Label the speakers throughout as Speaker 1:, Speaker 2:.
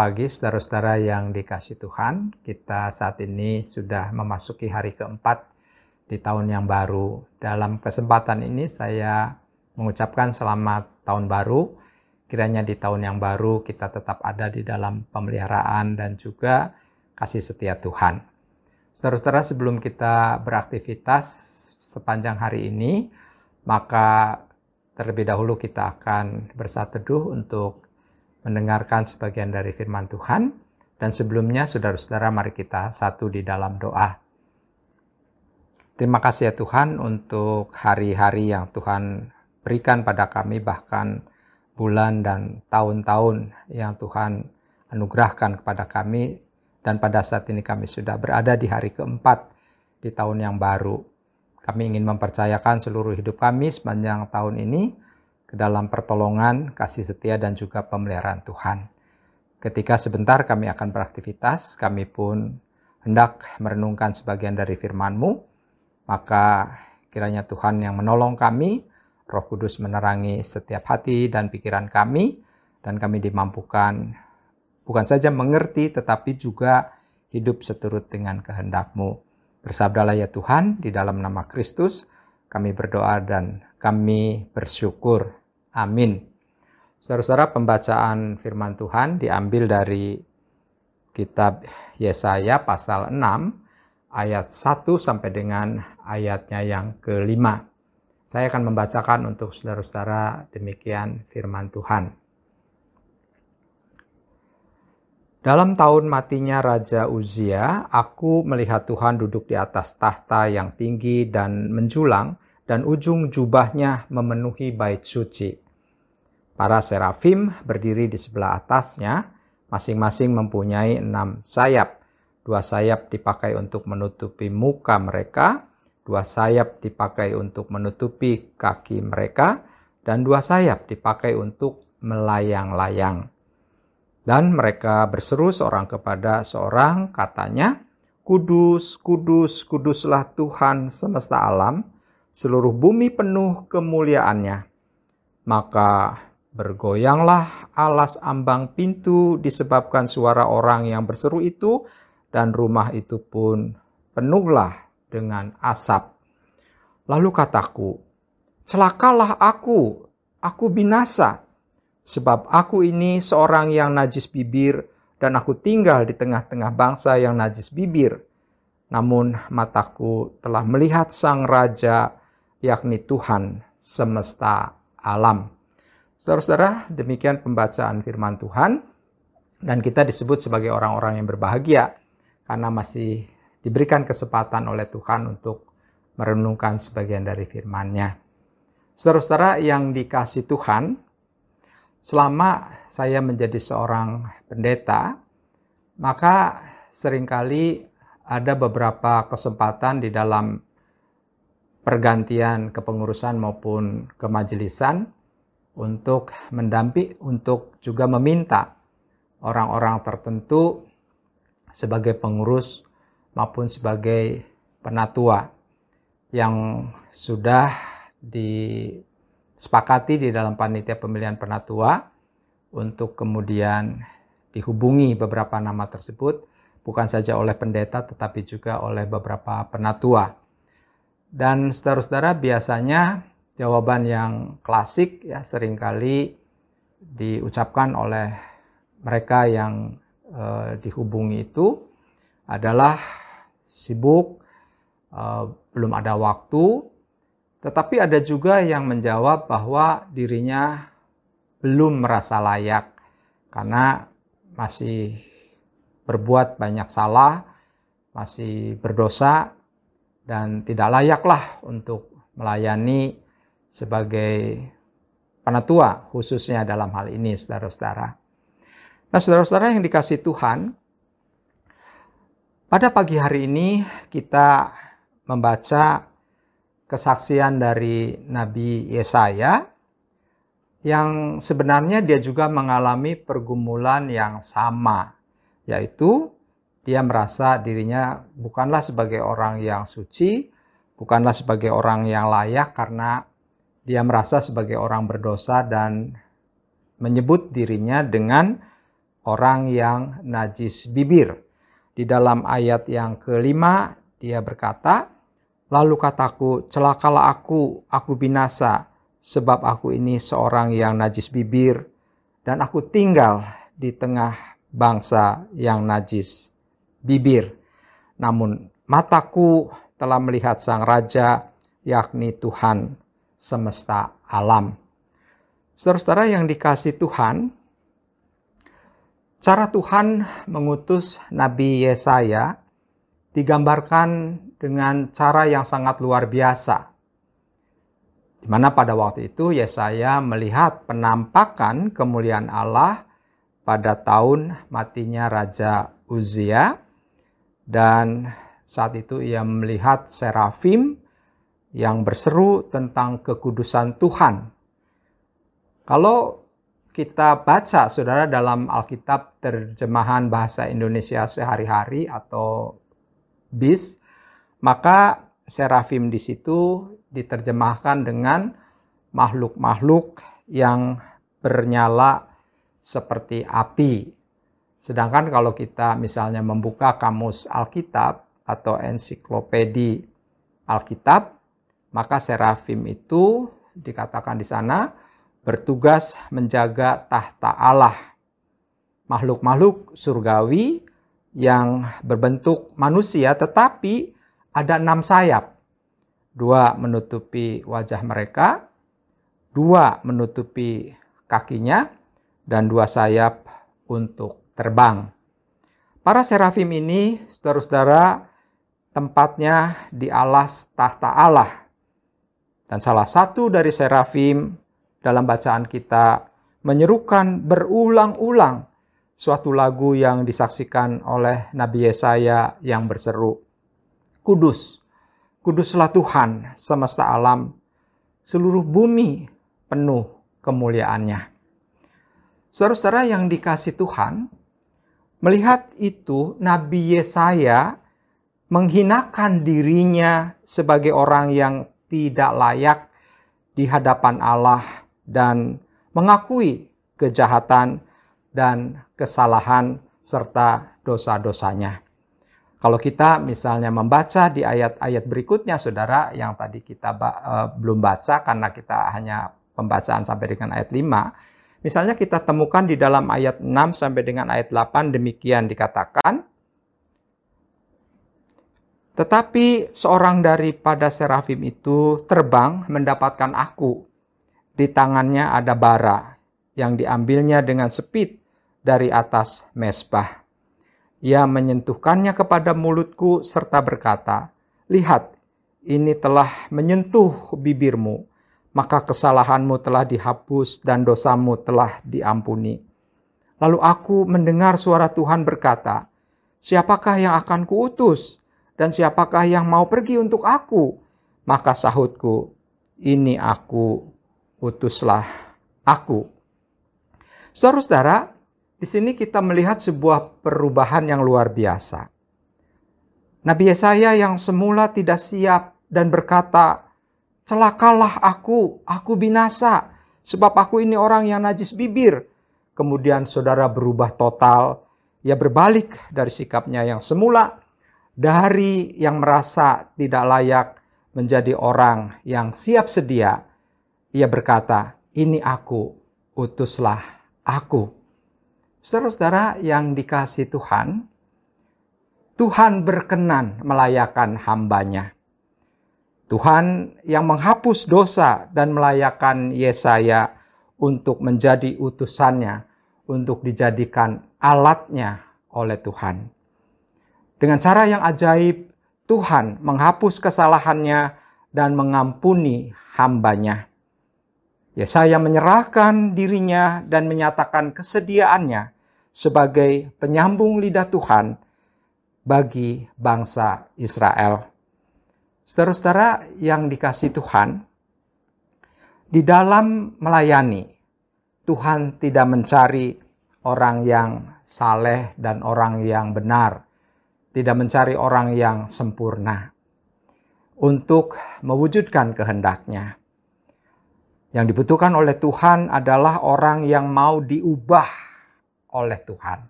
Speaker 1: Pagi saudara-saudara yang dikasih Tuhan. Kita saat ini sudah memasuki hari keempat di tahun yang baru. Dalam kesempatan ini saya mengucapkan selamat tahun baru. Kiranya di tahun yang baru kita tetap ada di dalam pemeliharaan dan juga kasih setia Tuhan. Saudara-saudara sebelum kita beraktivitas sepanjang hari ini, maka terlebih dahulu kita akan bersateduh untuk mendengarkan sebagian dari firman Tuhan. Dan sebelumnya, saudara-saudara, mari kita satu di dalam doa. Terima kasih ya Tuhan untuk hari-hari yang Tuhan berikan pada kami, bahkan bulan dan tahun-tahun yang Tuhan anugerahkan kepada kami. Dan pada saat ini kami sudah berada di hari keempat di tahun yang baru. Kami ingin mempercayakan seluruh hidup kami sepanjang tahun ini ke dalam pertolongan, kasih setia, dan juga pemeliharaan Tuhan. Ketika sebentar kami akan beraktivitas, kami pun hendak merenungkan sebagian dari firman-Mu, maka kiranya Tuhan yang menolong kami, Roh Kudus menerangi setiap hati dan pikiran kami, dan kami dimampukan bukan saja mengerti, tetapi juga hidup seturut dengan kehendak-Mu. Bersabdalah ya Tuhan, di dalam nama Kristus, kami berdoa dan kami bersyukur. Amin. Saudara-saudara, pembacaan firman Tuhan diambil dari kitab Yesaya pasal 6 ayat 1 sampai dengan ayatnya yang kelima. Saya akan membacakan untuk saudara-saudara demikian firman Tuhan. Dalam tahun matinya Raja Uzia, aku melihat Tuhan duduk di atas tahta yang tinggi dan menjulang, dan ujung jubahnya memenuhi bait suci. Para serafim berdiri di sebelah atasnya, masing-masing mempunyai enam sayap. Dua sayap dipakai untuk menutupi muka mereka, dua sayap dipakai untuk menutupi kaki mereka, dan dua sayap dipakai untuk melayang-layang. Dan mereka berseru seorang kepada seorang, katanya, Kudus, kudus, kuduslah Tuhan semesta alam, seluruh bumi penuh kemuliaannya. Maka bergoyanglah alas ambang pintu disebabkan suara orang yang berseru itu, dan rumah itu pun penuhlah dengan asap. Lalu kataku, celakalah aku, aku binasa, sebab aku ini seorang yang najis bibir, dan aku tinggal di tengah-tengah bangsa yang najis bibir. Namun mataku telah melihat sang raja yakni Tuhan semesta alam. Saudara-saudara, demikian pembacaan firman Tuhan. Dan kita disebut sebagai orang-orang yang berbahagia karena masih diberikan kesempatan oleh Tuhan untuk merenungkan sebagian dari firman-Nya. Saudara-saudara yang dikasih Tuhan, selama saya menjadi seorang pendeta, maka sering kali ada beberapa kesempatan di dalam pergantian kepengurusan maupun kemajelisan untuk mendamping untuk juga meminta orang-orang tertentu sebagai pengurus maupun sebagai penatua yang sudah disepakati di dalam panitia pemilihan penatua untuk kemudian dihubungi beberapa nama tersebut bukan saja oleh pendeta tetapi juga oleh beberapa penatua. Dan saudara-saudara biasanya jawaban yang klasik ya sering kali diucapkan oleh mereka yang e, dihubungi itu adalah sibuk, e, belum ada waktu, tetapi ada juga yang menjawab bahwa dirinya belum merasa layak karena masih berbuat banyak salah, masih berdosa, dan tidak layaklah untuk melayani sebagai penatua khususnya dalam hal ini saudara-saudara. Nah saudara-saudara yang dikasih Tuhan, pada pagi hari ini kita membaca kesaksian dari Nabi Yesaya yang sebenarnya dia juga mengalami pergumulan yang sama, yaitu dia merasa dirinya bukanlah sebagai orang yang suci, bukanlah sebagai orang yang layak karena dia merasa sebagai orang berdosa dan menyebut dirinya dengan orang yang najis bibir. Di dalam ayat yang kelima, dia berkata, Lalu kataku, celakalah aku, aku binasa, sebab aku ini seorang yang najis bibir, dan aku tinggal di tengah bangsa yang najis bibir. Namun mataku telah melihat sang raja, yakni Tuhan semesta alam. Saudara-saudara yang dikasih Tuhan, cara Tuhan mengutus Nabi Yesaya digambarkan dengan cara yang sangat luar biasa. Di mana pada waktu itu Yesaya melihat penampakan kemuliaan Allah pada tahun matinya Raja Uzia dan saat itu ia melihat serafim yang berseru tentang kekudusan Tuhan. Kalau kita baca saudara dalam Alkitab terjemahan bahasa Indonesia sehari-hari atau BIS, maka serafim di situ diterjemahkan dengan makhluk-makhluk yang bernyala seperti api. Sedangkan kalau kita misalnya membuka kamus Alkitab atau ensiklopedi Alkitab, maka serafim itu dikatakan di sana bertugas menjaga tahta Allah. Makhluk-makhluk surgawi yang berbentuk manusia tetapi ada enam sayap. Dua menutupi wajah mereka, dua menutupi kakinya, dan dua sayap untuk terbang. Para serafim ini, saudara-saudara, tempatnya di alas tahta Allah. Dan salah satu dari serafim dalam bacaan kita menyerukan berulang-ulang suatu lagu yang disaksikan oleh Nabi Yesaya yang berseru, Kudus, kuduslah Tuhan semesta alam, seluruh bumi penuh kemuliaannya. Saudara-saudara yang dikasih Tuhan, melihat itu Nabi Yesaya menghinakan dirinya sebagai orang yang tidak layak di hadapan Allah dan mengakui kejahatan dan kesalahan serta dosa-dosanya. Kalau kita misalnya membaca di ayat-ayat berikutnya, saudara, yang tadi kita uh, belum baca karena kita hanya pembacaan sampai dengan ayat 5, misalnya kita temukan di dalam ayat 6 sampai dengan ayat 8 demikian dikatakan, tetapi seorang daripada serafim itu terbang mendapatkan aku. Di tangannya ada bara yang diambilnya dengan sepit dari atas mesbah. Ia menyentuhkannya kepada mulutku serta berkata, Lihat, ini telah menyentuh bibirmu, maka kesalahanmu telah dihapus dan dosamu telah diampuni. Lalu aku mendengar suara Tuhan berkata, Siapakah yang akan kuutus? Dan siapakah yang mau pergi untuk aku? Maka sahutku, ini aku, utuslah aku. Saudara-saudara, di sini kita melihat sebuah perubahan yang luar biasa. Nabi Yesaya yang semula tidak siap dan berkata, Celakalah aku, aku binasa, sebab aku ini orang yang najis bibir. Kemudian saudara berubah total, ia berbalik dari sikapnya yang semula, dari yang merasa tidak layak menjadi orang yang siap sedia. Ia berkata, ini aku, utuslah aku. Saudara-saudara yang dikasih Tuhan, Tuhan berkenan melayakan hambanya. Tuhan yang menghapus dosa dan melayakan Yesaya untuk menjadi utusannya, untuk dijadikan alatnya oleh Tuhan. Dengan cara yang ajaib, Tuhan menghapus kesalahannya dan mengampuni hambanya. Yesaya menyerahkan dirinya dan menyatakan kesediaannya sebagai penyambung lidah Tuhan bagi bangsa Israel. Saudara-saudara yang dikasih Tuhan, di dalam melayani, Tuhan tidak mencari orang yang saleh dan orang yang benar, tidak mencari orang yang sempurna untuk mewujudkan kehendaknya. Yang dibutuhkan oleh Tuhan adalah orang yang mau diubah oleh Tuhan.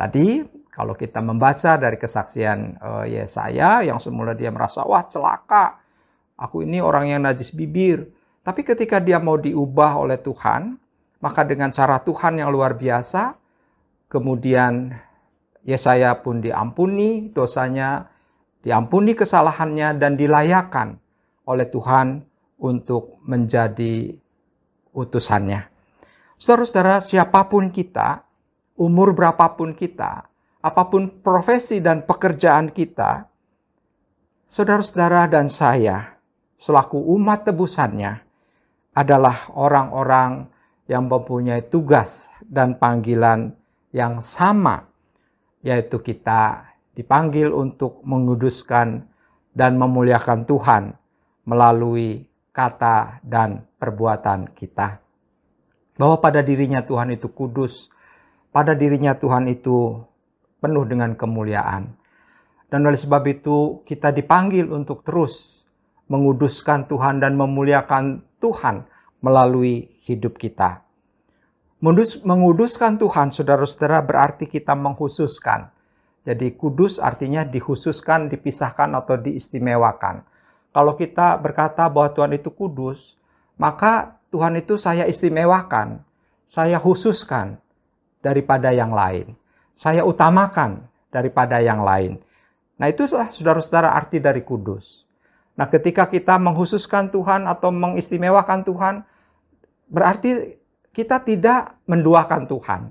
Speaker 1: Tadi kalau kita membaca dari kesaksian uh, Yesaya yang semula dia merasa wah celaka, aku ini orang yang najis bibir. Tapi ketika dia mau diubah oleh Tuhan, maka dengan cara Tuhan yang luar biasa, kemudian Yesaya pun diampuni dosanya, diampuni kesalahannya dan dilayakan oleh Tuhan untuk menjadi utusannya. Saudara-saudara, siapa pun kita, umur berapapun kita, apa pun profesi dan pekerjaan kita, saudara-saudara dan saya, selaku umat tebusannya, adalah orang-orang yang mempunyai tugas dan panggilan yang sama, yaitu kita dipanggil untuk menguduskan dan memuliakan Tuhan melalui kata dan perbuatan kita bahwa pada dirinya Tuhan itu kudus, pada dirinya Tuhan itu penuh dengan kemuliaan. Dan oleh sebab itu kita dipanggil untuk terus menguduskan Tuhan dan memuliakan Tuhan melalui hidup kita. Menguduskan Tuhan, saudara-saudara, berarti kita menghususkan. Jadi kudus artinya dikhususkan, dipisahkan atau diistimewakan. Kalau kita berkata bahwa Tuhan itu kudus, maka Tuhan itu saya istimewakan, saya khususkan daripada yang lain. Saya utamakan daripada yang lain. Nah itulah saudara-saudara arti dari kudus. Nah ketika kita menghususkan Tuhan atau mengistimewakan Tuhan, berarti kita tidak menduakan Tuhan.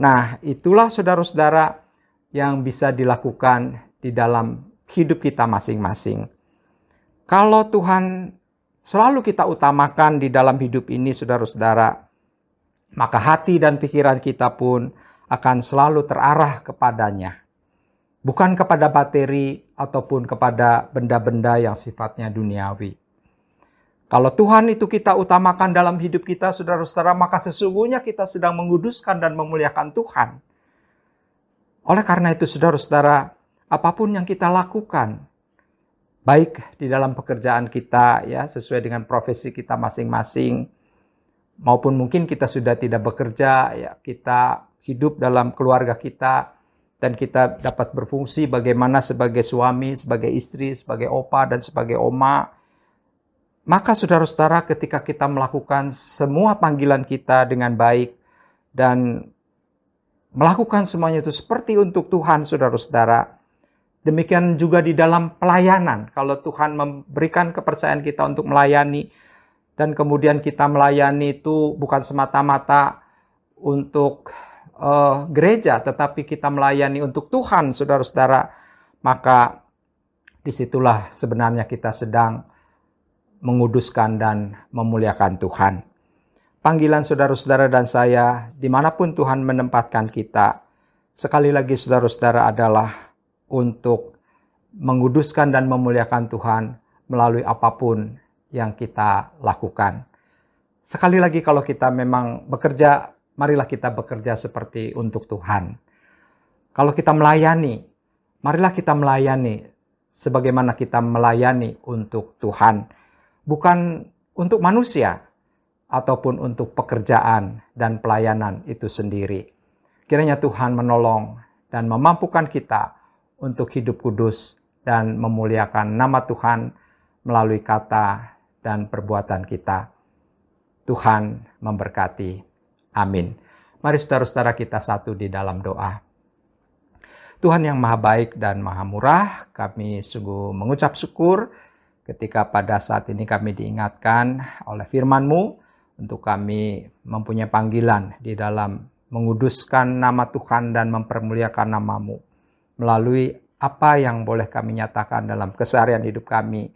Speaker 1: Nah itulah saudara-saudara yang bisa dilakukan di dalam hidup kita masing-masing. Kalau Tuhan selalu kita utamakan di dalam hidup ini, saudara-saudara, maka hati dan pikiran kita pun akan selalu terarah kepadanya. Bukan kepada bateri ataupun kepada benda-benda yang sifatnya duniawi. Kalau Tuhan itu kita utamakan dalam hidup kita, saudara-saudara, maka sesungguhnya kita sedang menguduskan dan memuliakan Tuhan. Oleh karena itu, saudara-saudara, apa pun yang kita lakukan, baik di dalam pekerjaan kita ya sesuai dengan profesi kita masing-masing maupun mungkin kita sudah tidak bekerja ya kita hidup dalam keluarga kita dan kita dapat berfungsi bagaimana sebagai suami, sebagai istri, sebagai opa dan sebagai oma. Maka saudara-saudara ketika kita melakukan semua panggilan kita dengan baik dan melakukan semuanya itu seperti untuk Tuhan saudara-saudara, Demikian juga di dalam pelayanan. Kalau Tuhan memberikan kepercayaan kita untuk melayani dan kemudian kita melayani itu bukan semata-mata untuk uh, gereja, tetapi kita melayani untuk Tuhan, saudara-saudara, maka di situlah sebenarnya kita sedang menguduskan dan memuliakan Tuhan. Panggilan saudara-saudara dan saya, di mana pun Tuhan menempatkan kita, sekali lagi saudara-saudara adalah untuk menguduskan dan memuliakan Tuhan melalui apa pun yang kita lakukan. Sekali lagi kalau kita memang bekerja, marilah kita bekerja seperti untuk Tuhan. Kalau kita melayani, marilah kita melayani sebagaimana kita melayani untuk Tuhan. Bukan untuk manusia, ataupun untuk pekerjaan dan pelayanan itu sendiri. Kiranya Tuhan menolong dan memampukan kita untuk hidup kudus dan memuliakan nama Tuhan melalui kata dan perbuatan kita. Tuhan memberkati. Amin. Mari saudara-saudara kita satu di dalam doa. Tuhan yang maha baik dan maha murah, kami sungguh mengucap syukur ketika pada saat ini kami diingatkan oleh firman-Mu untuk kami mempunyai panggilan di dalam menguduskan nama Tuhan dan mempermuliakan namamu melalui apa yang boleh kami nyatakan dalam keseharian hidup kami,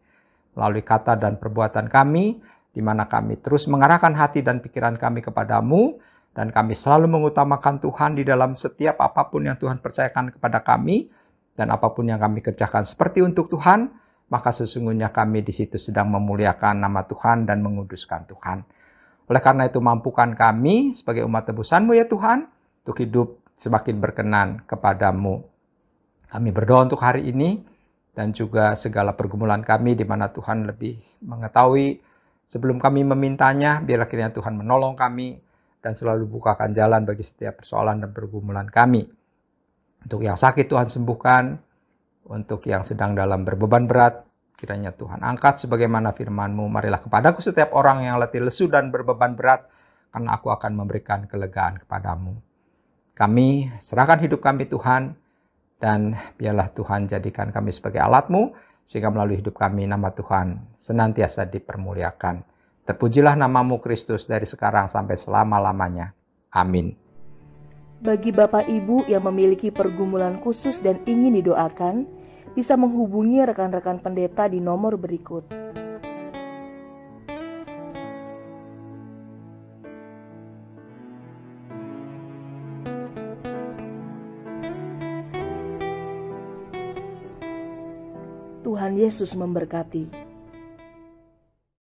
Speaker 1: melalui kata dan perbuatan kami, di mana kami terus mengarahkan hati dan pikiran kami kepadamu, dan kami selalu mengutamakan Tuhan di dalam setiap apa pun yang Tuhan percayakan kepada kami, dan apa pun yang kami kerjakan seperti untuk Tuhan, maka sesungguhnya kami di situ sedang memuliakan nama Tuhan dan menguduskan Tuhan. Oleh karena itu mampukan kami sebagai umat tebusanmu ya Tuhan, untuk hidup semakin berkenan kepadamu. Kami berdoa untuk hari ini dan juga segala pergumulan kami di mana Tuhan lebih mengetahui sebelum kami memintanya, biarlah kiranya Tuhan menolong kami dan selalu bukakan jalan bagi setiap persoalan dan pergumulan kami. Untuk yang sakit Tuhan sembuhkan, untuk yang sedang dalam berbeban berat, kiranya Tuhan angkat sebagaimana firman-Mu. Marilah kepadaku setiap orang yang letih lesu dan berbeban berat, karena aku akan memberikan kelegaan kepadamu. Kami serahkan hidup kami Tuhan, dan biarlah Tuhan jadikan kami sebagai alatmu, sehingga melalui hidup kami nama Tuhan senantiasa dipermuliakan. Terpujilah namamu Kristus dari sekarang sampai selama-lamanya. Amin.
Speaker 2: Bagi Bapak Ibu yang memiliki pergumulan khusus dan ingin didoakan, bisa menghubungi rekan-rekan pendeta di nomor berikut. Tuhan Yesus memberkati.